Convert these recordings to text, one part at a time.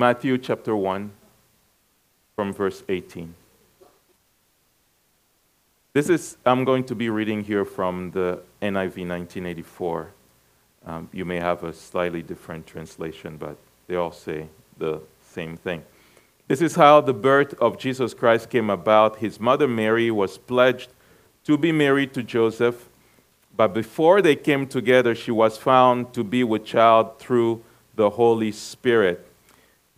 Matthew chapter 1, from verse 18. This is, I'm going to be reading here from the NIV 1984. Um, you may have a slightly different translation, but they all say the same thing. This is how the birth of Jesus Christ came about. His mother Mary was pledged to be married to Joseph, but before they came together, she was found to be with child through the Holy Spirit.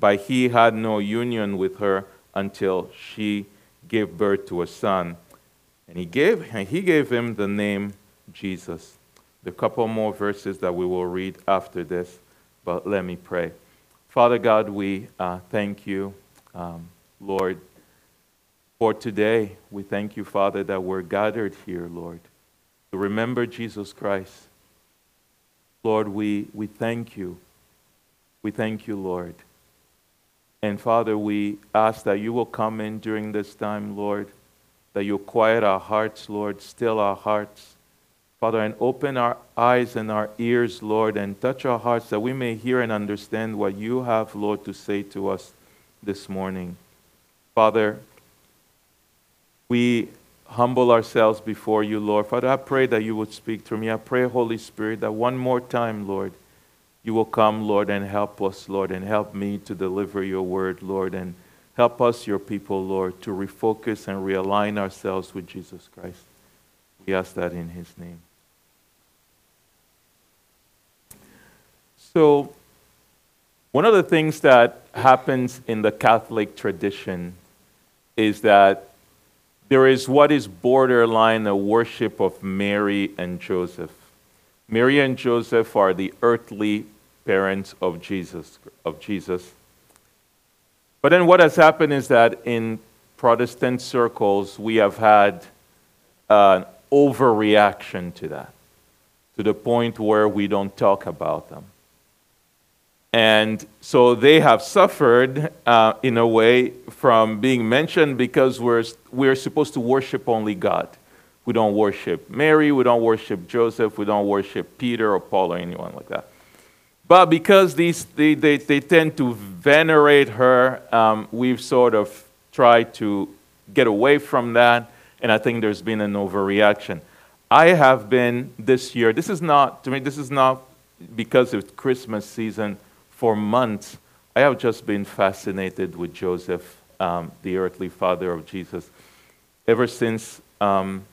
but he had no union with her until she gave birth to a son. And he gave, and he gave him the name Jesus. The couple more verses that we will read after this, but let me pray. Father God, we uh, thank you, um, Lord, for today. We thank you, Father, that we're gathered here, Lord, to remember Jesus Christ. Lord, we, we thank you. We thank you, Lord. And Father, we ask that you will come in during this time, Lord, that you quiet our hearts, Lord, still our hearts. Father, and open our eyes and our ears, Lord, and touch our hearts that we may hear and understand what you have, Lord, to say to us this morning. Father, we humble ourselves before you, Lord. Father, I pray that you would speak through me. I pray, Holy Spirit, that one more time, Lord, you will come, Lord, and help us, Lord, and help me to deliver your word, Lord, and help us, your people, Lord, to refocus and realign ourselves with Jesus Christ. We ask that in his name. So, one of the things that happens in the Catholic tradition is that there is what is borderline a worship of Mary and Joseph. Mary and Joseph are the earthly parents of Jesus, of Jesus. But then what has happened is that in Protestant circles, we have had an overreaction to that, to the point where we don't talk about them. And so they have suffered uh, in a way from being mentioned because we're, we're supposed to worship only God. We don't worship Mary, we don't worship Joseph, we don't worship Peter or Paul or anyone like that. But because these, they, they, they tend to venerate her, um, we've sort of tried to get away from that, and I think there's been an overreaction. I have been this year, this is not, to me, this is not because of Christmas season, for months, I have just been fascinated with Joseph, um, the earthly father of Jesus. Ever since um,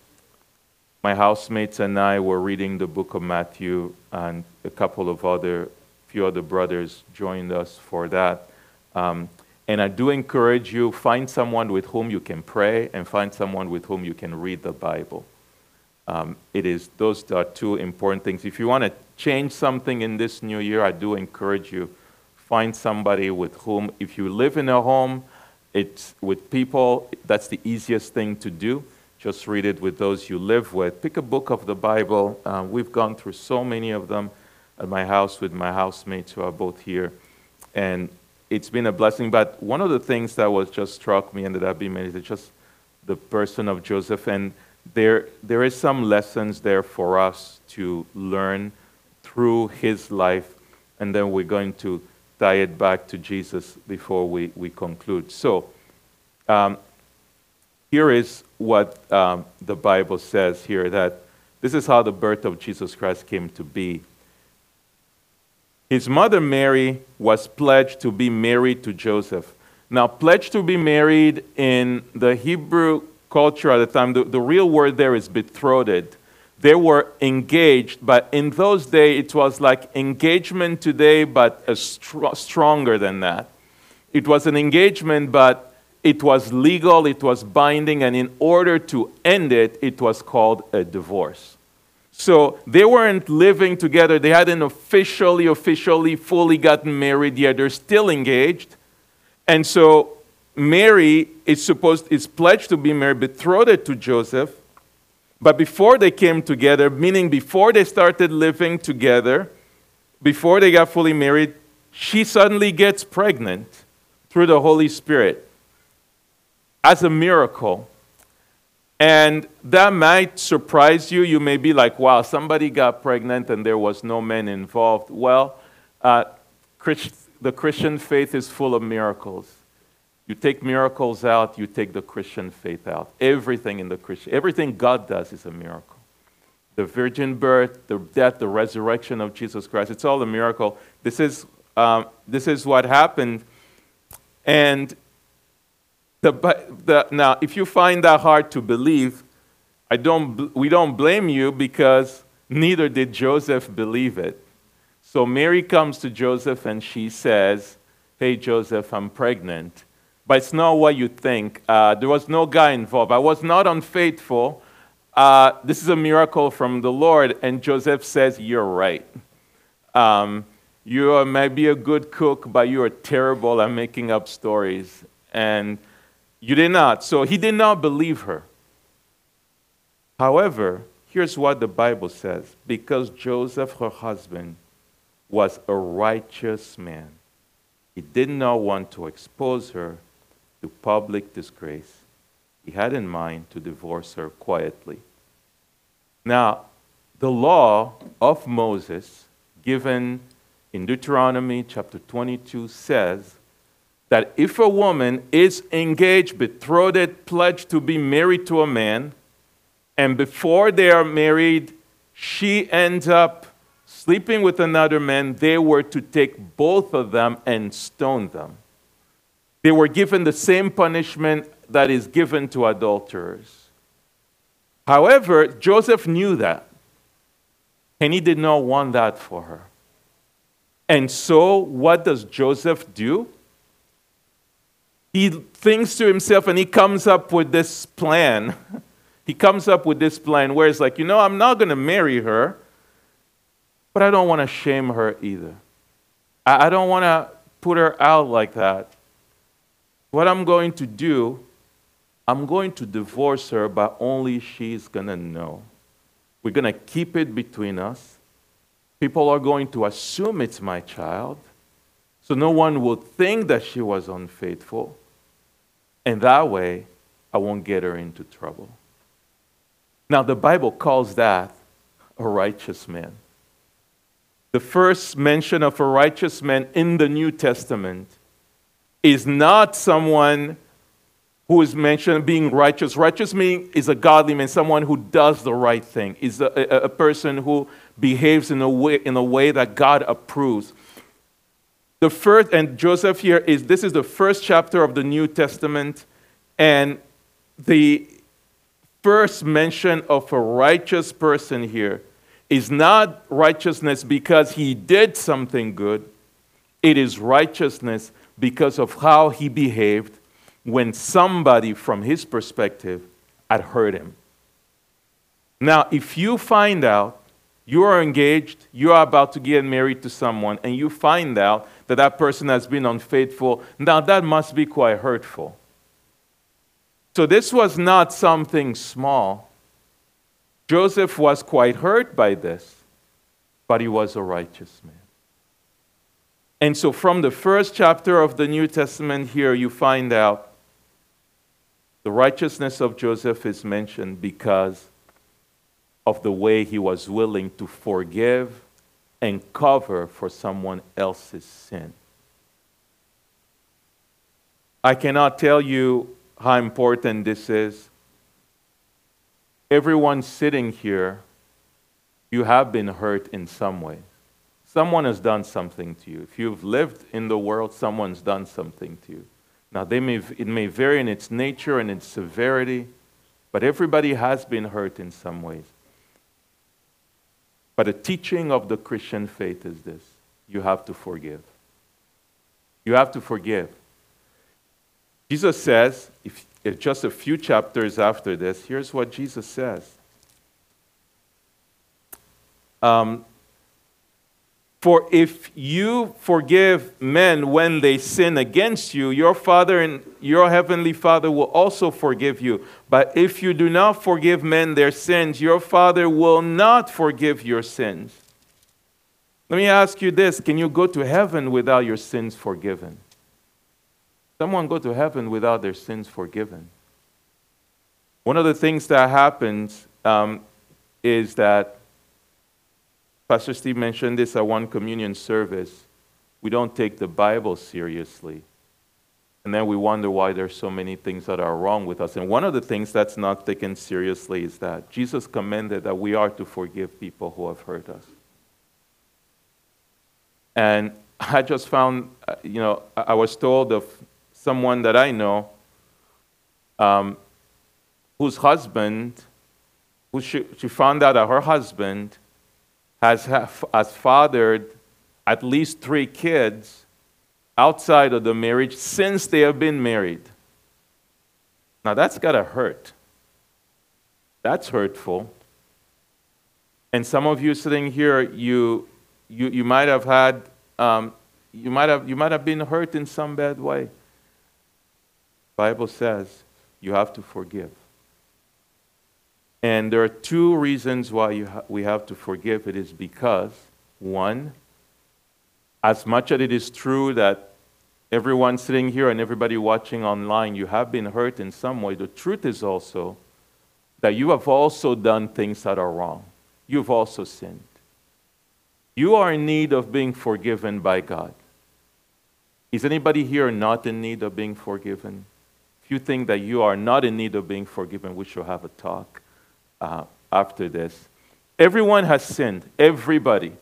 my housemates and I were reading the book of Matthew, and a couple of other few other brothers joined us for that. Um, and I do encourage you find someone with whom you can pray and find someone with whom you can read the Bible. Um, it is those are two important things. If you want to change something in this new year, I do encourage you find somebody with whom, if you live in a home, it's with people. That's the easiest thing to do. Just read it with those you live with. Pick a book of the Bible. Uh, we've gone through so many of them at my house with my housemates who are both here. And it's been a blessing. But one of the things that was just struck me and that I've been meditating is just the person of Joseph. And there, there is some lessons there for us to learn through his life. And then we're going to tie it back to Jesus before we, we conclude. So, um, here is what um, the Bible says here that this is how the birth of Jesus Christ came to be. His mother Mary was pledged to be married to Joseph. Now, pledged to be married in the Hebrew culture at the time, the, the real word there is betrothed. They were engaged, but in those days it was like engagement today, but str- stronger than that. It was an engagement, but it was legal, it was binding, and in order to end it, it was called a divorce. So they weren't living together. They hadn't officially, officially, fully gotten married yet. They're still engaged. And so Mary is supposed, is pledged to be married, betrothed to Joseph. But before they came together, meaning before they started living together, before they got fully married, she suddenly gets pregnant through the Holy Spirit as a miracle. And that might surprise you. You may be like, wow, somebody got pregnant and there was no man involved. Well, uh, Christ, the Christian faith is full of miracles. You take miracles out, you take the Christian faith out. Everything in the Christian, everything God does is a miracle. The virgin birth, the death, the resurrection of Jesus Christ, it's all a miracle. This is, um, this is what happened. And the, the, now, if you find that hard to believe, I don't, we don't blame you because neither did Joseph believe it. So Mary comes to Joseph and she says, Hey, Joseph, I'm pregnant. But it's not what you think. Uh, there was no guy involved. I was not unfaithful. Uh, this is a miracle from the Lord. And Joseph says, You're right. Um, you might be a good cook, but you are terrible at making up stories. And you did not. So he did not believe her. However, here's what the Bible says because Joseph, her husband, was a righteous man, he did not want to expose her to public disgrace. He had in mind to divorce her quietly. Now, the law of Moses, given in Deuteronomy chapter 22, says that if a woman is engaged, betrothed, pledged to be married to a man, and before they are married, she ends up sleeping with another man, they were to take both of them and stone them. They were given the same punishment that is given to adulterers. However, Joseph knew that, and he did not want that for her. And so, what does Joseph do? He thinks to himself and he comes up with this plan. he comes up with this plan where it's like, you know, I'm not going to marry her, but I don't want to shame her either. I, I don't want to put her out like that. What I'm going to do, I'm going to divorce her, but only she's going to know. We're going to keep it between us. People are going to assume it's my child, so no one will think that she was unfaithful. And that way, I won't get her into trouble. Now, the Bible calls that a righteous man. The first mention of a righteous man in the New Testament is not someone who is mentioned being righteous. Righteous meaning is a godly man, someone who does the right thing, is a, a, a person who behaves in a, way, in a way that God approves. The first, and Joseph here is this is the first chapter of the New Testament, and the first mention of a righteous person here is not righteousness because he did something good, it is righteousness because of how he behaved when somebody, from his perspective, had hurt him. Now, if you find out you are engaged, you are about to get married to someone, and you find out that that person has been unfaithful, now that must be quite hurtful. So this was not something small. Joseph was quite hurt by this, but he was a righteous man. And so, from the first chapter of the New Testament here, you find out the righteousness of Joseph is mentioned because of the way he was willing to forgive and cover for someone else's sin. I cannot tell you how important this is. Everyone sitting here, you have been hurt in some way. Someone has done something to you. If you've lived in the world, someone's done something to you. Now, they may, it may vary in its nature and its severity, but everybody has been hurt in some ways. But the teaching of the Christian faith is this you have to forgive. You have to forgive. Jesus says, if, if just a few chapters after this, here's what Jesus says. Um, for if you forgive men when they sin against you, your Father and your heavenly Father will also forgive you. But if you do not forgive men their sins, your Father will not forgive your sins. Let me ask you this can you go to heaven without your sins forgiven? Someone go to heaven without their sins forgiven. One of the things that happens um, is that Pastor Steve mentioned this at one communion service. We don't take the Bible seriously. And then we wonder why there's so many things that are wrong with us. And one of the things that's not taken seriously is that Jesus commanded that we are to forgive people who have hurt us. And I just found, uh, you know, I was told of someone that I know um, whose husband, who she, she found out that her husband has, has fathered at least three kids outside of the marriage since they have been married. Now that's got to hurt. That's hurtful. And some of you sitting here, you, you, you might have had, um, you, might have, you might have been hurt in some bad way. Bible says you have to forgive. And there are two reasons why ha- we have to forgive. It is because, one, as much as it is true that everyone sitting here and everybody watching online, you have been hurt in some way, the truth is also that you have also done things that are wrong. You've also sinned. You are in need of being forgiven by God. Is anybody here not in need of being forgiven? If you think that you are not in need of being forgiven, we should have a talk uh, after this. Everyone has sinned, everybody.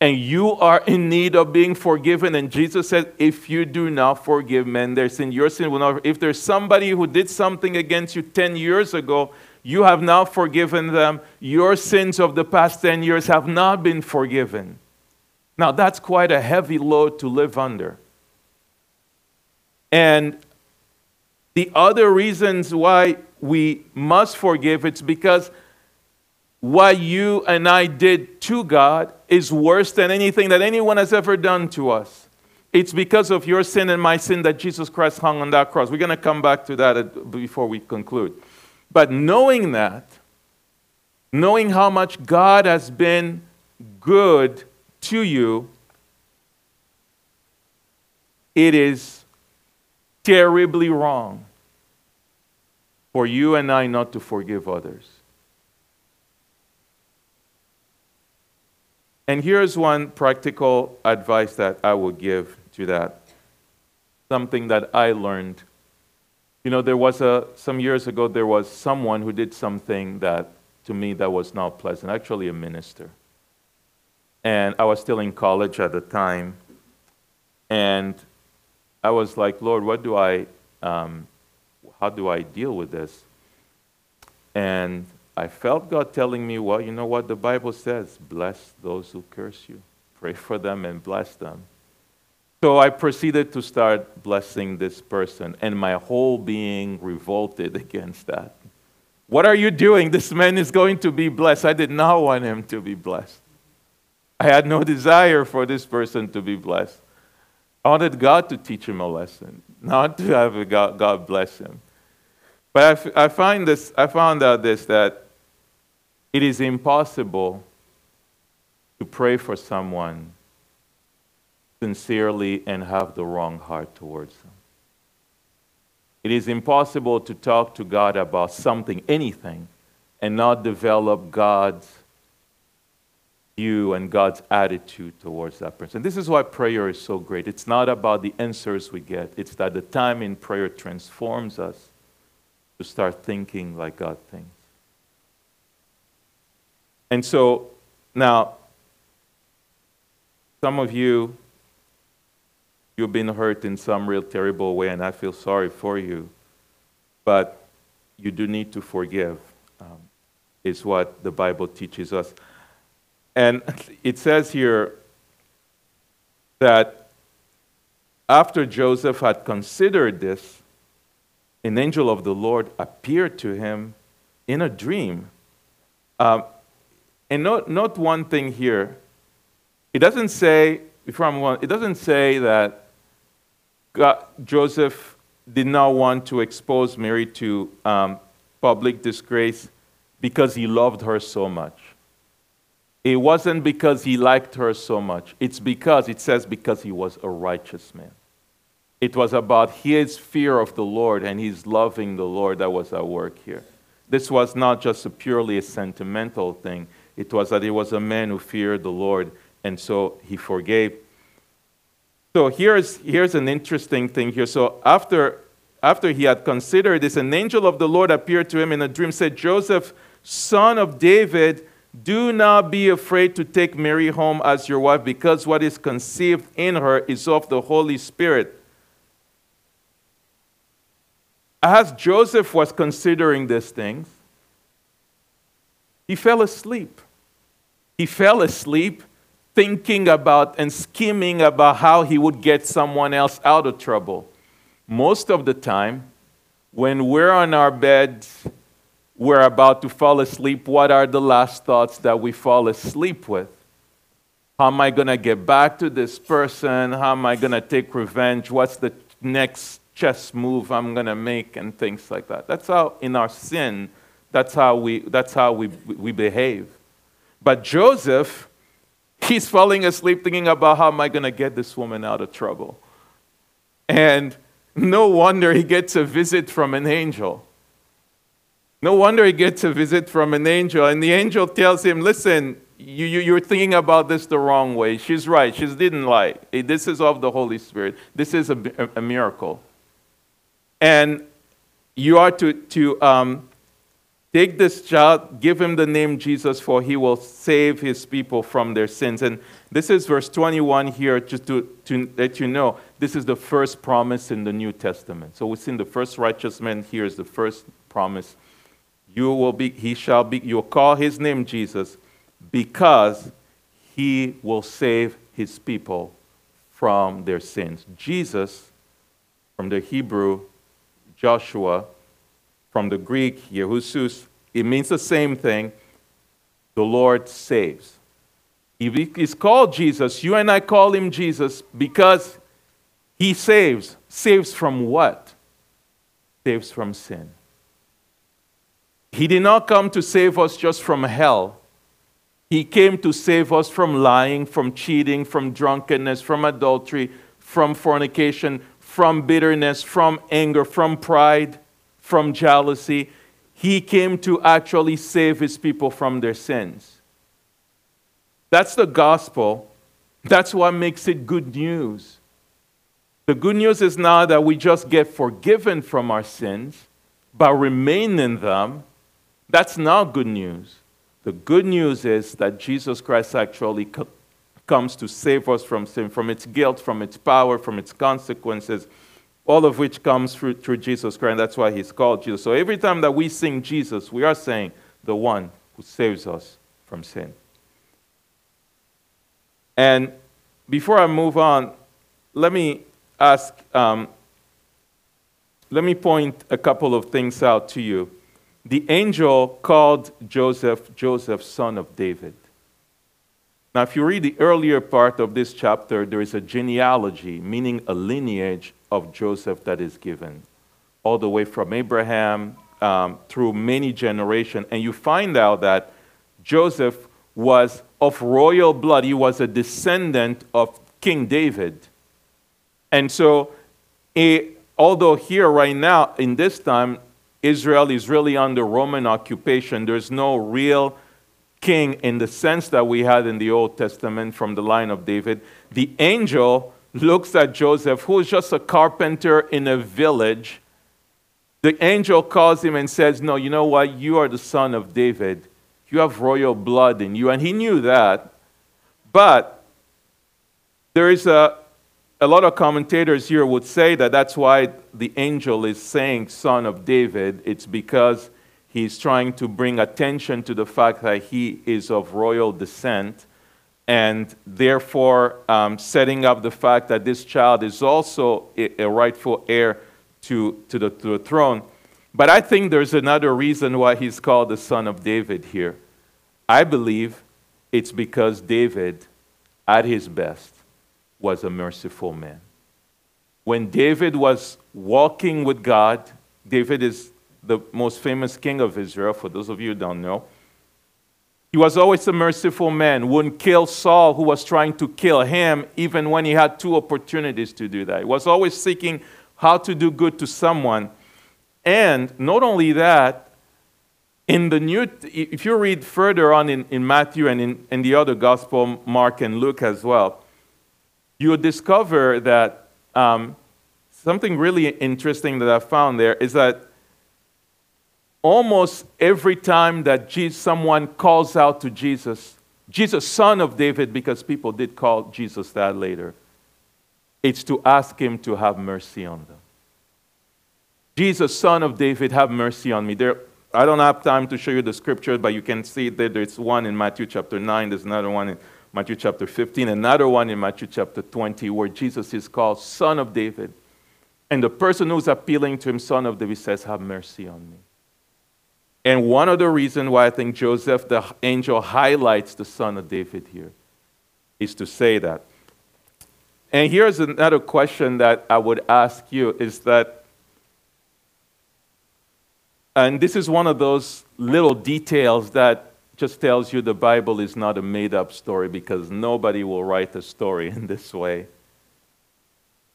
And you are in need of being forgiven. And Jesus said, If you do not forgive men their sin, your sin will not. If there's somebody who did something against you 10 years ago, you have not forgiven them. Your sins of the past 10 years have not been forgiven. Now, that's quite a heavy load to live under. And the other reasons why we must forgive, it's because what you and I did to God is worse than anything that anyone has ever done to us. It's because of your sin and my sin that Jesus Christ hung on that cross. We're going to come back to that uh, before we conclude. But knowing that, knowing how much God has been good to you, it is terribly wrong for you and I not to forgive others. And here's one practical advice that I will give to that. Something that I learned. You know, there was a, some years ago, there was someone who did something that, to me, that was not pleasant, actually, a minister. And I was still in college at the time. And I was like, Lord, what do I um, how do I deal with this? And I felt God telling me, well, you know what the Bible says bless those who curse you, pray for them and bless them. So I proceeded to start blessing this person, and my whole being revolted against that. What are you doing? This man is going to be blessed. I did not want him to be blessed. I had no desire for this person to be blessed. I wanted God to teach him a lesson, not to have God, bless him. But I, find this, I found out this that it is impossible to pray for someone sincerely and have the wrong heart towards them. It is impossible to talk to God about something, anything, and not develop God's view and God's attitude towards that person. This is why prayer is so great. It's not about the answers we get, it's that the time in prayer transforms us to start thinking like God thinks. And so now, some of you, you've been hurt in some real terrible way, and I feel sorry for you. But you do need to forgive, um, is what the Bible teaches us. And it says here that after Joseph had considered this, an angel of the Lord appeared to him in a dream. Um, and note, note one thing here. It doesn't say, before I'm it doesn't say that God, Joseph did not want to expose Mary to um, public disgrace because he loved her so much. It wasn't because he liked her so much. It's because, it says, because he was a righteous man. It was about his fear of the Lord and his loving the Lord that was at work here. This was not just a purely a sentimental thing. It was that he was a man who feared the Lord, and so he forgave. So here's, here's an interesting thing here. So after, after he had considered this, an angel of the Lord appeared to him in a dream, said, Joseph, son of David, do not be afraid to take Mary home as your wife, because what is conceived in her is of the Holy Spirit. As Joseph was considering these things, he fell asleep. He fell asleep thinking about and scheming about how he would get someone else out of trouble. Most of the time, when we're on our beds we're about to fall asleep, what are the last thoughts that we fall asleep with? How am I going to get back to this person? How am I going to take revenge? What's the next chess move I'm going to make? And things like that. That's how, in our sin, that's how we, that's how we, we behave. But Joseph, he's falling asleep thinking about how am I going to get this woman out of trouble? And no wonder he gets a visit from an angel. No wonder he gets a visit from an angel, and the angel tells him, Listen, you, you, you're thinking about this the wrong way. She's right. She didn't lie. This is of the Holy Spirit. This is a, a miracle. And you are to, to um, take this child, give him the name Jesus, for he will save his people from their sins. And this is verse 21 here, just to, to let you know, this is the first promise in the New Testament. So we've seen the first righteous man, here is the first promise you will be, he shall be, you'll call his name Jesus because he will save his people from their sins. Jesus, from the Hebrew, Joshua, from the Greek, Yehusus, it means the same thing. The Lord saves. He's called Jesus, you and I call him Jesus because he saves. Saves from what? Saves from sin. He did not come to save us just from hell. He came to save us from lying, from cheating, from drunkenness, from adultery, from fornication, from bitterness, from anger, from pride, from jealousy. He came to actually save his people from their sins. That's the gospel. That's what makes it good news. The good news is not that we just get forgiven from our sins, but remain in them that's not good news. The good news is that Jesus Christ actually comes to save us from sin, from its guilt, from its power, from its consequences, all of which comes through, through Jesus Christ. And that's why he's called Jesus. So every time that we sing Jesus, we are saying the one who saves us from sin. And before I move on, let me ask, um, let me point a couple of things out to you the angel called Joseph Joseph, son of David. Now, if you read the earlier part of this chapter, there is a genealogy, meaning a lineage of Joseph that is given, all the way from Abraham um, through many generations. And you find out that Joseph was of royal blood, he was a descendant of King David. And so, a, although here right now, in this time, Israel is really under Roman occupation. There's no real king in the sense that we had in the Old Testament from the line of David. The angel looks at Joseph, who is just a carpenter in a village. The angel calls him and says, No, you know what? You are the son of David. You have royal blood in you. And he knew that. But There is a, a lot of commentators here would say that that's why the angel is saying son of David. It's because he's trying to bring attention to the fact that he is of royal descent and therefore um, setting up the fact that this child is also a, a rightful heir to, to, the, to the throne. But I think there's another reason why he's called the son of David here. I believe it's because David, at his best, was a merciful man. When David was walking with God, David is the most famous king of Israel, for those of you who don't know. He was always a merciful man, wouldn't kill Saul, who was trying to kill him, even when he had two opportunities to do that. He was always seeking how to do good to someone. And not only that, in the new, if you read further on in, in Matthew and in, in the other gospel, Mark and Luke as well, you'll discover that um, something really interesting that I found there is that almost every time that Jesus, someone calls out to Jesus, Jesus, son of David, because people did call Jesus that later, it's to ask him to have mercy on them. Jesus, son of David, have mercy on me. There, I don't have time to show you the scripture, but you can see that there's one in Matthew chapter 9, there's another one in Matthew chapter 15, another one in Matthew chapter 20, where Jesus is called Son of David. And the person who's appealing to him, Son of David, says, Have mercy on me. And one of the reasons why I think Joseph, the angel, highlights the Son of David here is to say that. And here's another question that I would ask you is that, and this is one of those little details that just tells you the Bible is not a made up story because nobody will write a story in this way.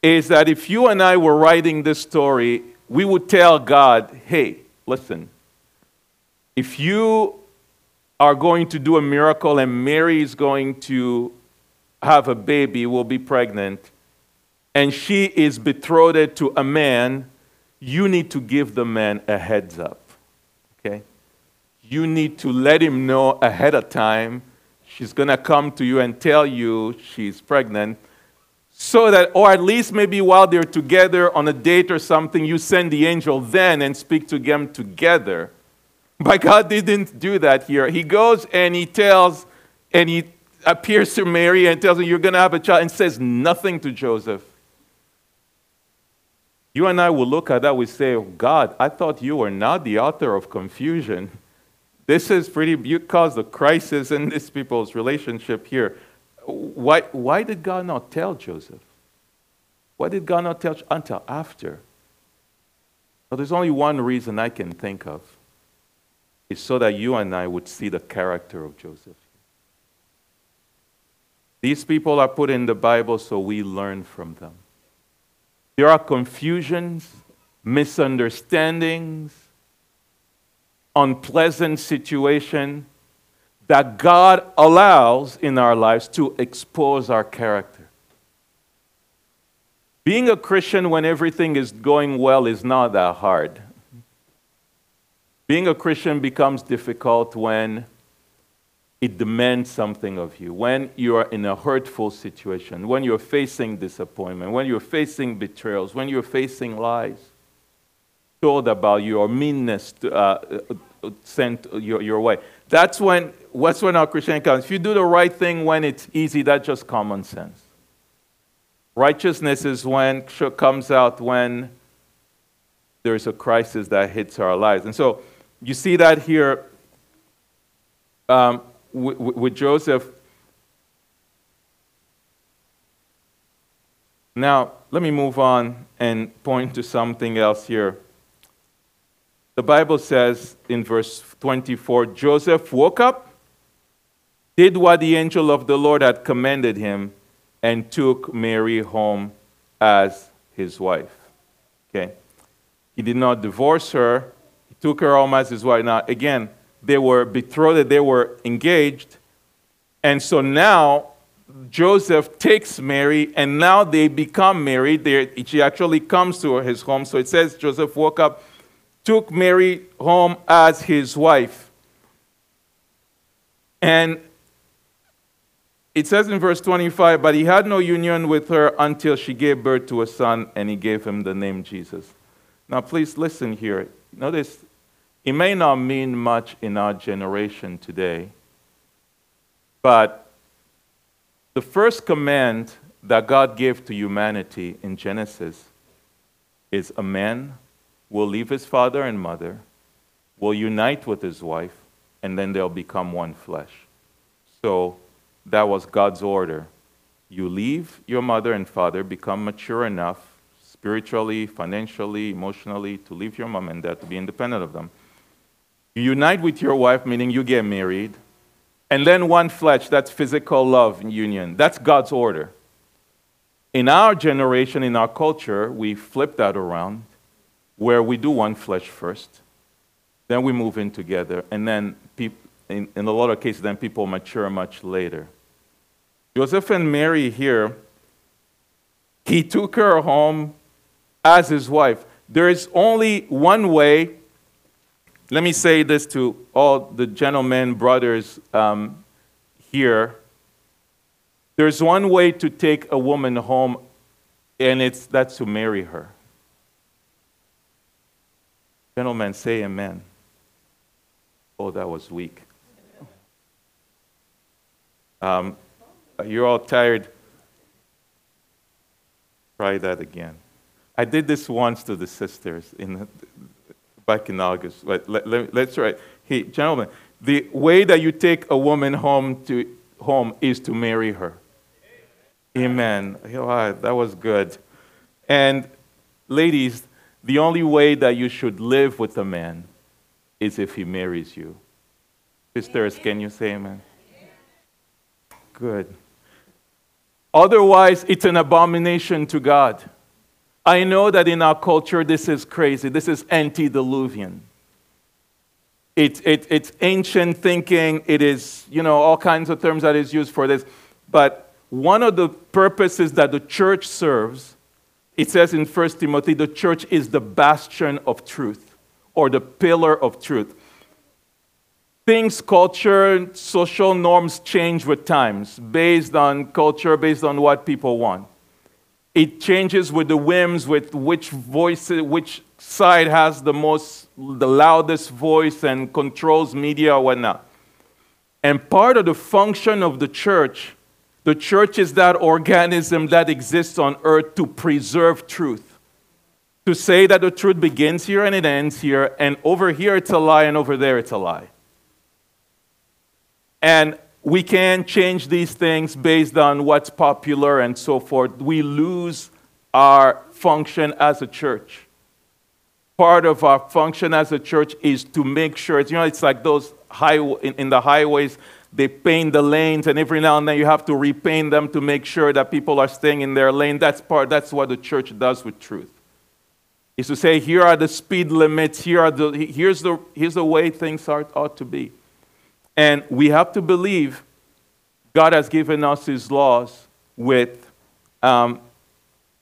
Is that if you and I were writing this story, we would tell God, hey, listen, if you are going to do a miracle and Mary is going to have a baby, will be pregnant, and she is betrothed to a man, you need to give the man a heads up. Okay? you need to let him know ahead of time she's going to come to you and tell you she's pregnant so that or at least maybe while they're together on a date or something you send the angel then and speak to them together but god didn't do that here he goes and he tells and he appears to mary and tells her you're going to have a child and says nothing to joseph you and i will look at that we say oh, god i thought you were not the author of confusion this is pretty, you caused a crisis in these people's relationship here. Why, why did God not tell Joseph? Why did God not tell until after? Well, there's only one reason I can think of. It's so that you and I would see the character of Joseph. These people are put in the Bible so we learn from them. There are confusions, misunderstandings, unpleasant situation that God allows in our lives to expose our character. Being a Christian when everything is going well is not that hard. Being a Christian becomes difficult when it demands something of you, when you are in a hurtful situation, when you're facing disappointment, when you're facing betrayals, when you're facing lies told about you or meanness to, uh, sent your, your way. That's when, what's when our Christianity comes. If you do the right thing when it's easy, that's just common sense. Righteousness is when comes out when there's a crisis that hits our lives. And so you see that here um, with, with Joseph. Now, let me move on and point to something else here. The Bible says in verse 24 Joseph woke up, did what the angel of the Lord had commanded him, and took Mary home as his wife. Okay? He did not divorce her, he took her home as his wife. Now, again, they were betrothed, they were engaged. And so now Joseph takes Mary, and now they become married. They, she actually comes to his home. So it says Joseph woke up took Mary home as his wife. And it says in verse 25, but he had no union with her until she gave birth to a son, and he gave him the name Jesus. Now, please listen here. Notice, it may not mean much in our generation today, but the first command that God gave to humanity in Genesis is a man will leave his father and mother, will unite with his wife, and then they'll become one flesh. So that was God's order. You leave your mother and father, become mature enough spiritually, financially, emotionally to leave your mom and dad to be independent of them. You unite with your wife, meaning you get married, and then one flesh, that's physical love and union. That's God's order. In our generation, in our culture, we flip that around where we do one flesh first, then we move in together, and then in, in a lot of cases, then people mature much later. Joseph and Mary here, he took her home as his wife. There is only one way. Let me say this to all the gentlemen, brothers um, here. There's one way to take a woman home, and it's that's to marry her. Gentlemen, say amen. Oh, that was weak. Um, you're all tired. Try that again. I did this once to the sisters in, back in August. Let, let, let, let's try. Hey, gentlemen, the way that you take a woman home to home is to marry her. Amen. Amen. that was good. And ladies, the only way that you should live with a man is if he marries you. Sisters, can you say amen? Good. Otherwise, it's an abomination to God. I know that in our culture, this is crazy. This is antediluvian. It, it, it's ancient thinking. It is, you know, all kinds of terms that is used for this. But one of the purposes that the church serves, it says in 1 Timothy, the church is the bastion of truth or the pillar of truth things, culture, social norms change with times based on culture, based on what people want. It changes with the whims, with which voice, which side has the most, the loudest voice and controls media or whatnot. And part of the function of the church, the church is that organism that exists on earth to preserve truth. To say that the truth begins here and it ends here, and over here it's a lie, and over there it's a lie. And we can change these things based on what's popular and so forth. We lose our function as a church. Part of our function as a church is to make sure, you know, it's like those high, in, in the highways, they paint the lanes, and every now and then you have to repaint them to make sure that people are staying in their lane. That's part, that's what the church does with truth. Is to say, here are the speed limits, here are the, here's, the, here's the way things are, ought to be. And we have to believe God has given us His laws with, um,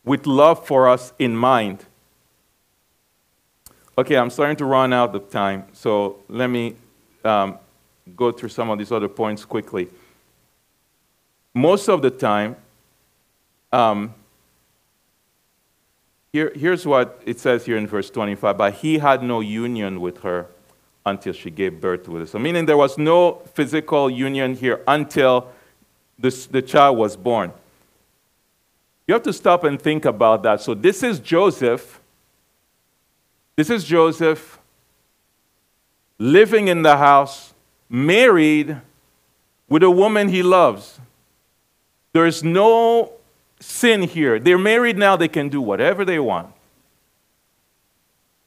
with love for us in mind. Okay, I'm starting to run out of time, so let me um, go through some of these other points quickly. Most of the time, um, here, here's what it says here in verse 25 but he had no union with her until she gave birth to us. So, meaning there was no physical union here until this, the child was born. You have to stop and think about that. So, this is Joseph. This is Joseph living in the house, married with a woman he loves. There's no sin here. They're married now, they can do whatever they want.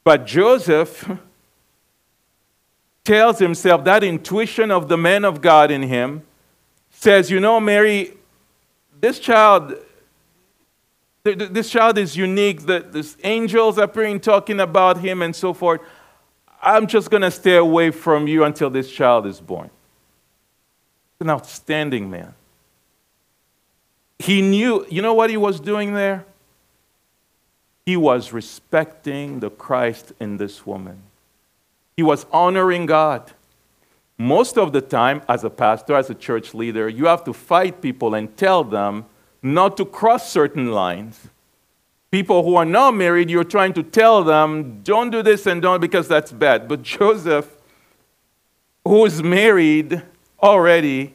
But Joseph tells himself, that intuition of the man of God in him says, You know, Mary, this child. This child is unique. The, this angels appearing talking about him and so forth. I'm just going to stay away from you until this child is born. An outstanding man. He knew, you know what he was doing there? He was respecting the Christ in this woman. He was honoring God. Most of the time, as a pastor, as a church leader, you have to fight people and tell them not to cross certain lines. People who are not married, you're trying to tell them, don't do this and don't because that's bad. But Joseph, who is married already,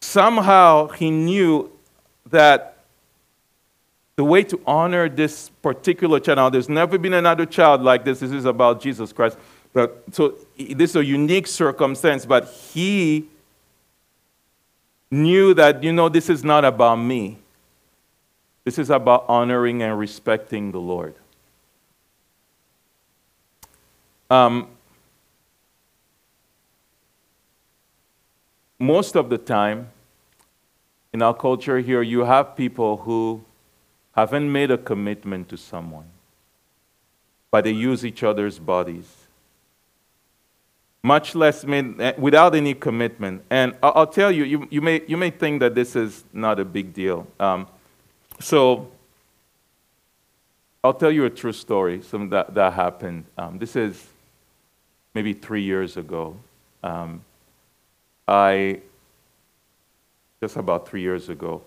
somehow he knew that the way to honor this particular child, there's never been another child like this. This is about Jesus Christ. But, so this is a unique circumstance, but he knew that, you know, this is not about me. This is about honoring and respecting the Lord. Um, most of the time, in our culture here, you have people who haven't made a commitment to someone, but they use each other's bodies much less made, eh, without any commitment. And I'll, tell you, you, you, may, you may think that this is not a big deal. Um, so I'll tell you a true story, something that, that happened. Um, this is maybe three years ago. Um, I, just about three years ago,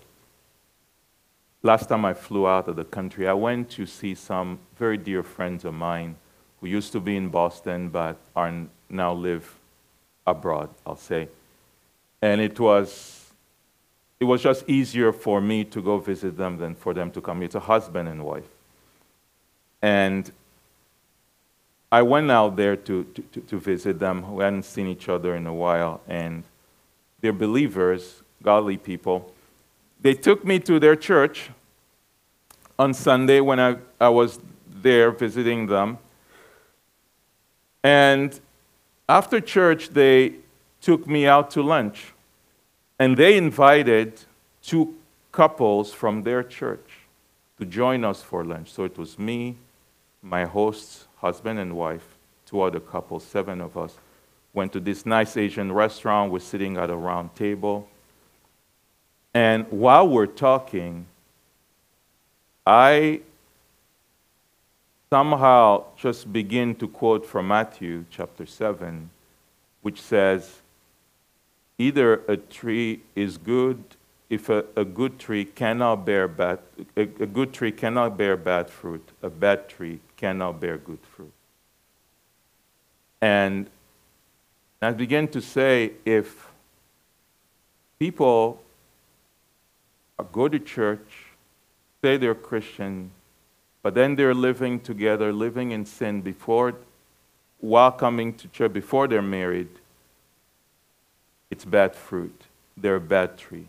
last time I flew out of the country, I went to see some very dear friends of mine who used to be in Boston but are now live abroad, I'll say. And it was, it was just easier for me to go visit them than for them to come. It's a husband and wife. And I went out there to, to, to visit them. We hadn't seen each other in a while. And they're believers, godly people. They took me to their church on Sunday when I, I was there visiting them. And after church, they took me out to lunch. And they invited two couples from their church to join us for lunch. So it was me, my hosts, husband and wife, two other couples, seven of us. Went to this nice Asian restaurant. We're sitting at a round table. And while we're talking, I somehow just begin to quote from Matthew chapter 7, which says, Either a tree is good if a, a good tree cannot bear bad a, a good tree cannot bear bad fruit, a bad tree cannot bear good fruit. And I begin to say if people go to church, say they're Christian, but then they're living together, living in sin before, while coming to church, before they're married. It's bad fruit. They're a bad tree.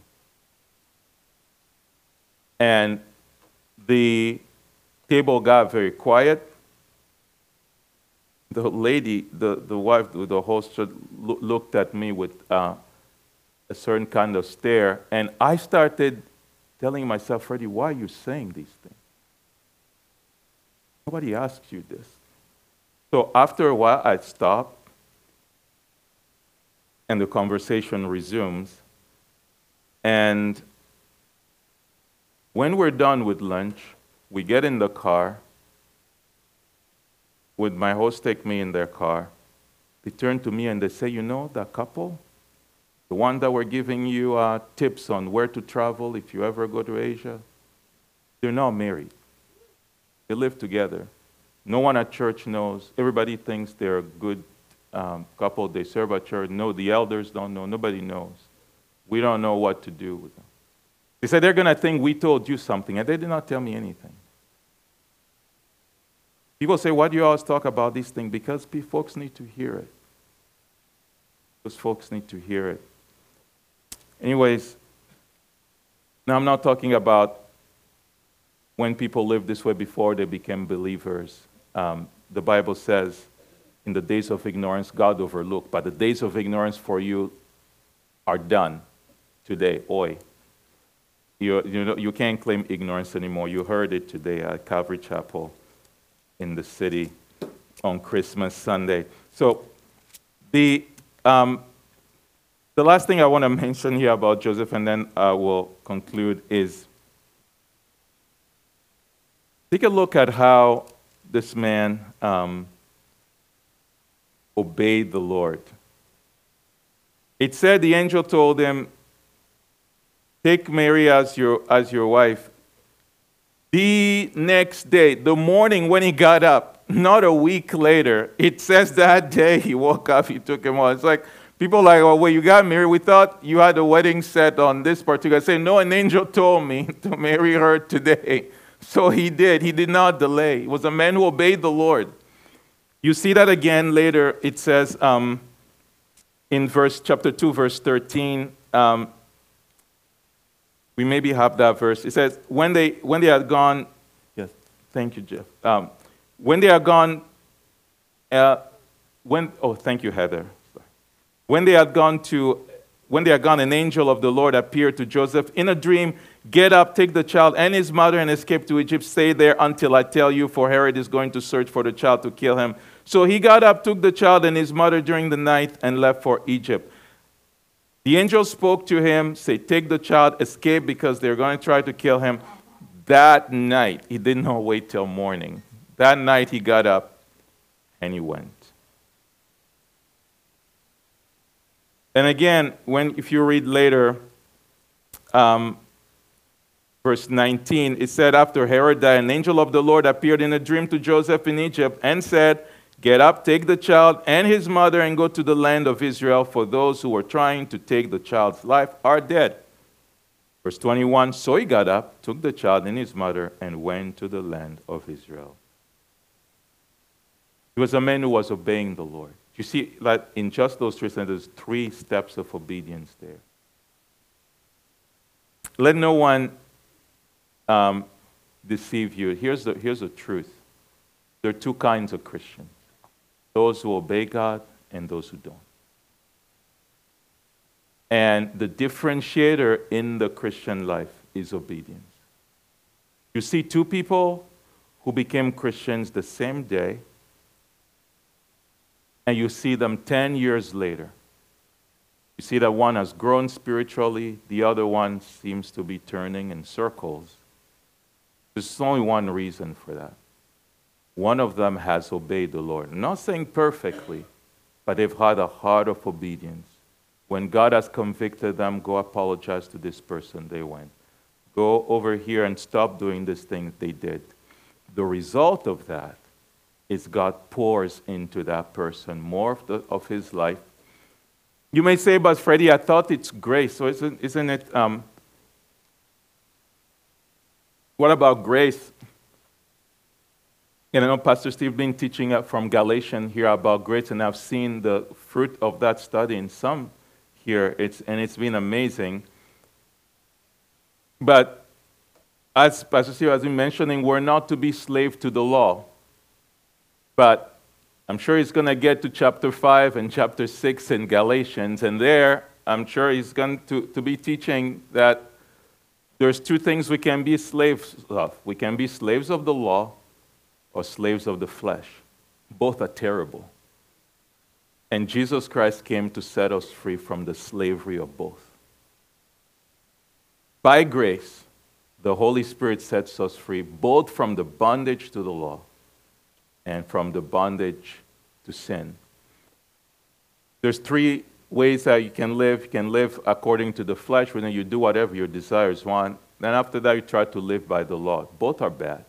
And the table got very quiet. The lady, the, the wife, the host looked at me with uh, a certain kind of stare. And I started telling myself, Freddie, why are you saying these things? Nobody asks you this. So after a while, I stop and the conversation resumes. And when we're done with lunch, we get in the car. Would my host take me in their car? They turn to me and they say, You know, that couple, the one that we're giving you uh, tips on where to travel if you ever go to Asia, they're not married. They live together. No one at church knows. Everybody thinks they're a good um, couple. They serve at church. No, the elders don't know. Nobody knows. We don't know what to do with them. They said they're going to think we told you something, and they did not tell me anything. People say, Why do you always talk about these things? Because folks need to hear it. Those folks need to hear it. Anyways, now I'm not talking about when people lived this way before they became believers. Um, the Bible says, in the days of ignorance, God overlooked, but the days of ignorance for you are done today. Oi. You, you, know, you can't claim ignorance anymore. You heard it today at Calvary Chapel in the city on Christmas Sunday. So, the, um, the last thing I want to mention here about Joseph, and then I will conclude, is Take a look at how this man um, obeyed the Lord. It said the angel told him, Take Mary as your, as your wife. The next day, the morning when he got up, not a week later, it says that day he woke up, he took him on. It's like people are like, well, you got married. We thought you had a wedding set on this particular. Say, no, an angel told me to marry her today. So he did. He did not delay. He was a man who obeyed the Lord. You see that again later. It says um, in verse chapter 2, verse 13. Um, we maybe have that verse. It says, when they, when they had gone, yes, thank you, Jeff. Um, when they had gone, uh, when, oh, thank you, Heather. When they had gone to, when they had gone, an angel of the Lord appeared to Joseph in a dream. Get up, take the child and his mother and escape to Egypt. Stay there until I tell you, for Herod is going to search for the child to kill him. So he got up, took the child and his mother during the night, and left for Egypt. The angel spoke to him, say, Take the child, escape because they're going to try to kill him. That night, he did not wait till morning. That night, he got up and he went. And again, when, if you read later, um, verse 19, it said, After Herod died, an angel of the Lord appeared in a dream to Joseph in Egypt and said, Get up, take the child and his mother, and go to the land of Israel, for those who were trying to take the child's life are dead. Verse 21 So he got up, took the child and his mother, and went to the land of Israel. He was a man who was obeying the Lord. You see that in just those three sentences, three steps of obedience there. Let no one um, deceive you. Here's the, here's the truth there are two kinds of Christians those who obey God and those who don't. And the differentiator in the Christian life is obedience. You see two people who became Christians the same day, and you see them 10 years later. You see that one has grown spiritually, the other one seems to be turning in circles. There's only one reason for that one of them has obeyed the Lord. Not saying perfectly, but they've had a heart of obedience. When God has convicted them, go apologize to this person, they went. Go over here and stop doing this thing, they did. The result of that is God pours into that person more of, the, of his life. You may say, but Freddie, I thought it's grace. So isn't, isn't it? Um, what about grace? And I know Pastor Steve been teaching from Galatians here about grace, and I've seen the fruit of that study in some here, it's, and it's been amazing. But as Pastor Steve has been mentioning, we're not to be slave to the law. But I'm sure he's going to get to chapter 5 and chapter 6 in Galatians, and there I'm sure he's going to, to be teaching that there's two things we can be slaves of. We can be slaves of the law, or slaves of the flesh. Both are terrible. And Jesus Christ came to set us free from the slavery of both. By grace, the Holy Spirit sets us free both from the bondage to the law and from the bondage to sin. There's three ways that you can live. You can live according to the flesh, when you do whatever your desires want. Then after that, you try to live by the law. Both are bad.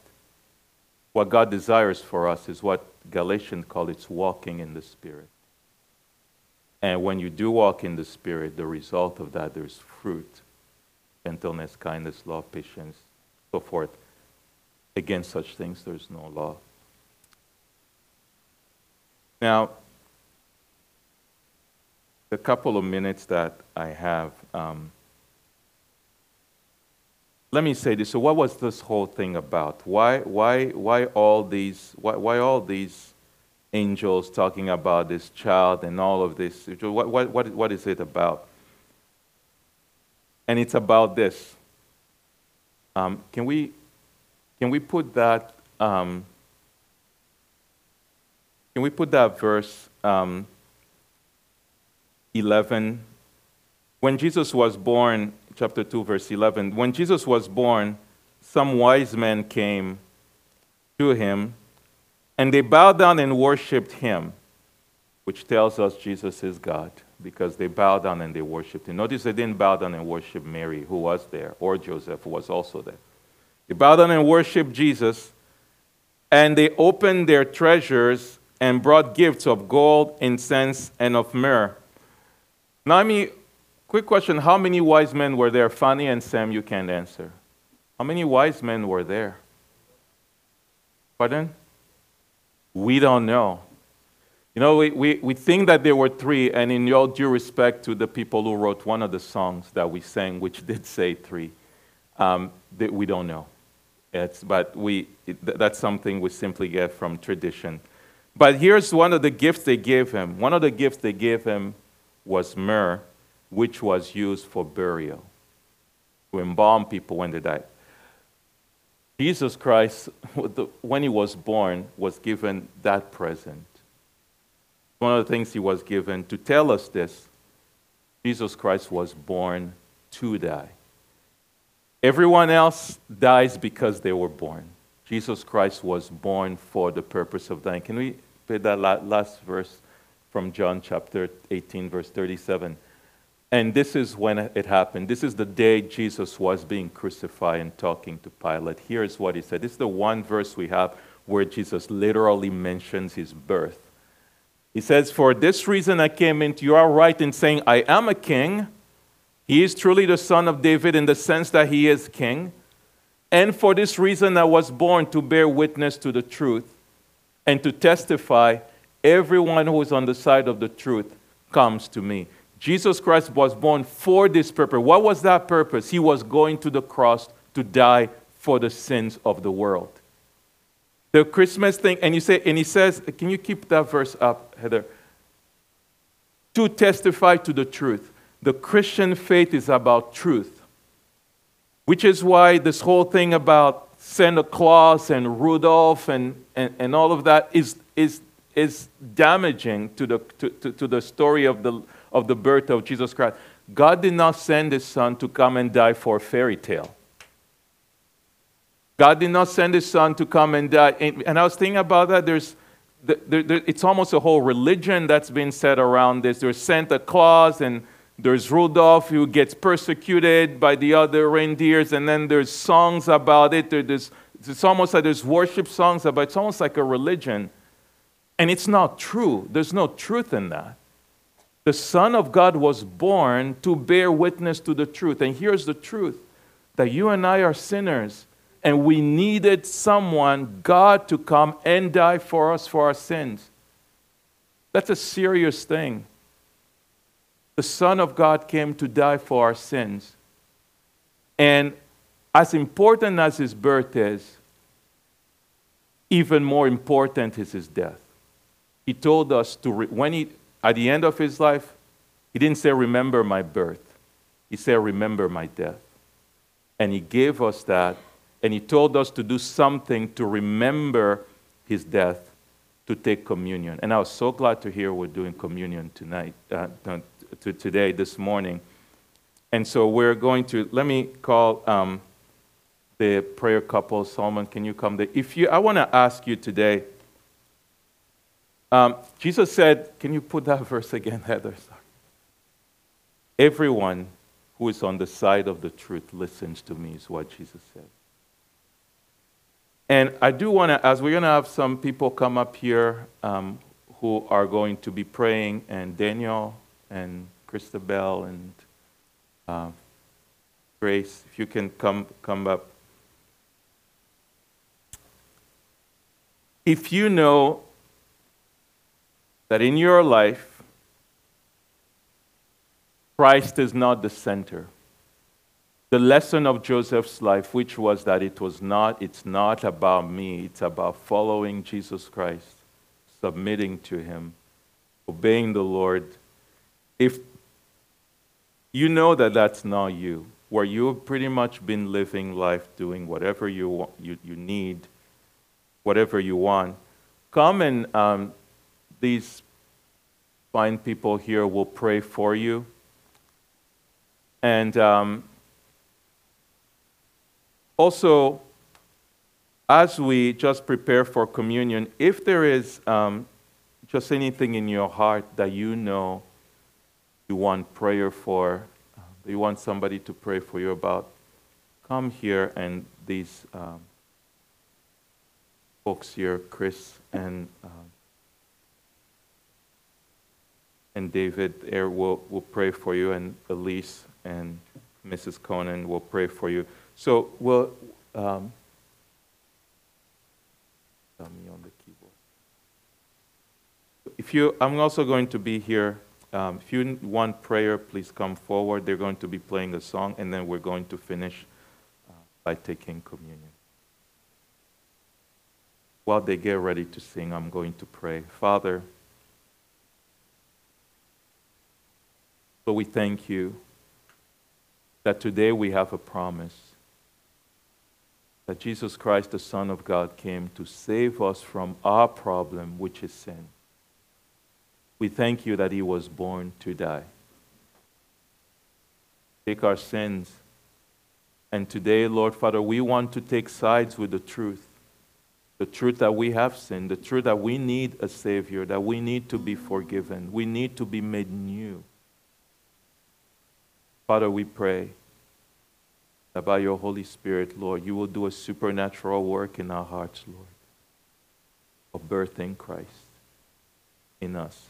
What God desires for us is what Galatians call it's walking in the Spirit. And when you do walk in the Spirit, the result of that, there's fruit gentleness, kindness, love, patience, so forth. Against such things, there's no law. Now, the couple of minutes that I have, um, let me say this. So, what was this whole thing about? Why, why, why all these, why, why all these angels talking about this child and all of this? What, what, what, what is it about? And it's about this. Um, can we, can we put that? Um, can we put that verse um, 11? When Jesus was born, chapter 2, verse 11. When Jesus was born, some wise men came to him, and they bowed down and worshiped him. which tells us Jesus is God because they bowed down and they worshiped him. Notice they didn't bow down and worship Mary, who was there, or Joseph, who was also there. They bowed down and worshiped Jesus, and they opened their treasures and brought gifts of gold, incense, and of myrrh. Now, I mean, quick question how many wise men were there? Fanny and Sam, you can't answer. How many wise men were there? Pardon? We don't know. You know, we, we, we think that there were three, and in all due respect to the people who wrote one of the songs that we sang, which did say three, um, that we don't know. It's, but we, it, that's something we simply get from tradition. But here's one of the gifts they gave him. One of the gifts they gave him was myrrh, which was used for burial, to embalm people when they died. Jesus Christ, when he was born, was given that present. One of the things he was given to tell us this Jesus Christ was born to die. Everyone else dies because they were born. Jesus Christ was born for the purpose of dying. Can we put that last verse from John chapter 18, verse 37? And this is when it happened. This is the day Jesus was being crucified and talking to Pilate. Here's what he said. This is the one verse we have where Jesus literally mentions his birth. He says, For this reason I came into you are right in saying, I am a king. He is truly the son of David in the sense that he is king. And for this reason I was born to bear witness to the truth and to testify everyone who is on the side of the truth comes to me. Jesus Christ was born for this purpose. What was that purpose? He was going to the cross to die for the sins of the world. The Christmas thing, and you say, and he says, can you keep that verse up, Heather? To testify to the truth. The Christian faith is about truth, which is why this whole thing about Santa Claus and Rudolph and, and, and all of that is, is, is damaging to the, to, to, to the story of the, of the birth of Jesus Christ. God did not send his son to come and die for a fairy tale. God did not send his son to come and die. And I was thinking about that. There's, there, there, it's almost a whole religion that's been set around this. There's Santa Claus and there's Rudolph who gets persecuted by the other reindeers, and then there's songs about it. There's, it's almost like there's worship songs about it. It's almost like a religion. And it's not true. There's no truth in that. The Son of God was born to bear witness to the truth. And here's the truth that you and I are sinners, and we needed someone, God, to come and die for us for our sins. That's a serious thing. The Son of God came to die for our sins. And as important as his birth is, even more important is his death. He told us to, re- when he, at the end of his life, he didn't say, Remember my birth. He said, Remember my death. And he gave us that, and he told us to do something to remember his death, to take communion. And I was so glad to hear we're doing communion tonight, uh, to today, this morning. And so we're going to, let me call um, the prayer couple. Solomon, can you come there? If you, I want to ask you today, um, Jesus said, Can you put that verse again, Heather? Sorry. Everyone who is on the side of the truth listens to me, is what Jesus said. And I do want to, as we're going to have some people come up here um, who are going to be praying, and Daniel and Christabel and uh, Grace, if you can come, come up. If you know that in your life, Christ is not the center. The lesson of Joseph's life, which was that it was not, it's not about me, it's about following Jesus Christ, submitting to Him, obeying the Lord. If you know that that's not you, where you've pretty much been living life doing whatever you, want, you, you need, whatever you want, come and um, these fine people here will pray for you. And um, also, as we just prepare for communion, if there is um, just anything in your heart that you know you want prayer for, uh, you want somebody to pray for you about, come here and these um, folks here, Chris and um, and David there will, will pray for you, and Elise and Mrs. Conan will pray for you. So we'll um, me on the keyboard. If you, I'm also going to be here. Um, if you want prayer, please come forward. They're going to be playing a song, and then we're going to finish uh, by taking communion. While they get ready to sing, I'm going to pray. Father, so we thank you that today we have a promise that Jesus Christ, the Son of God, came to save us from our problem, which is sin. We thank you that he was born to die. Take our sins. And today, Lord Father, we want to take sides with the truth. The truth that we have sinned, the truth that we need a Savior, that we need to be forgiven, we need to be made new. Father, we pray that by your Holy Spirit, Lord, you will do a supernatural work in our hearts, Lord, of birthing Christ in us.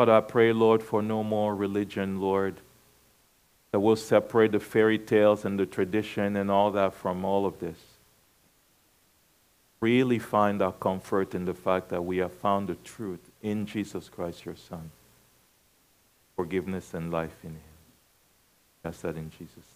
Father, I pray, Lord, for no more religion, Lord, that will separate the fairy tales and the tradition and all that from all of this. Really find our comfort in the fact that we have found the truth in Jesus Christ, your Son. Forgiveness and life in Him. Ask that in Jesus'.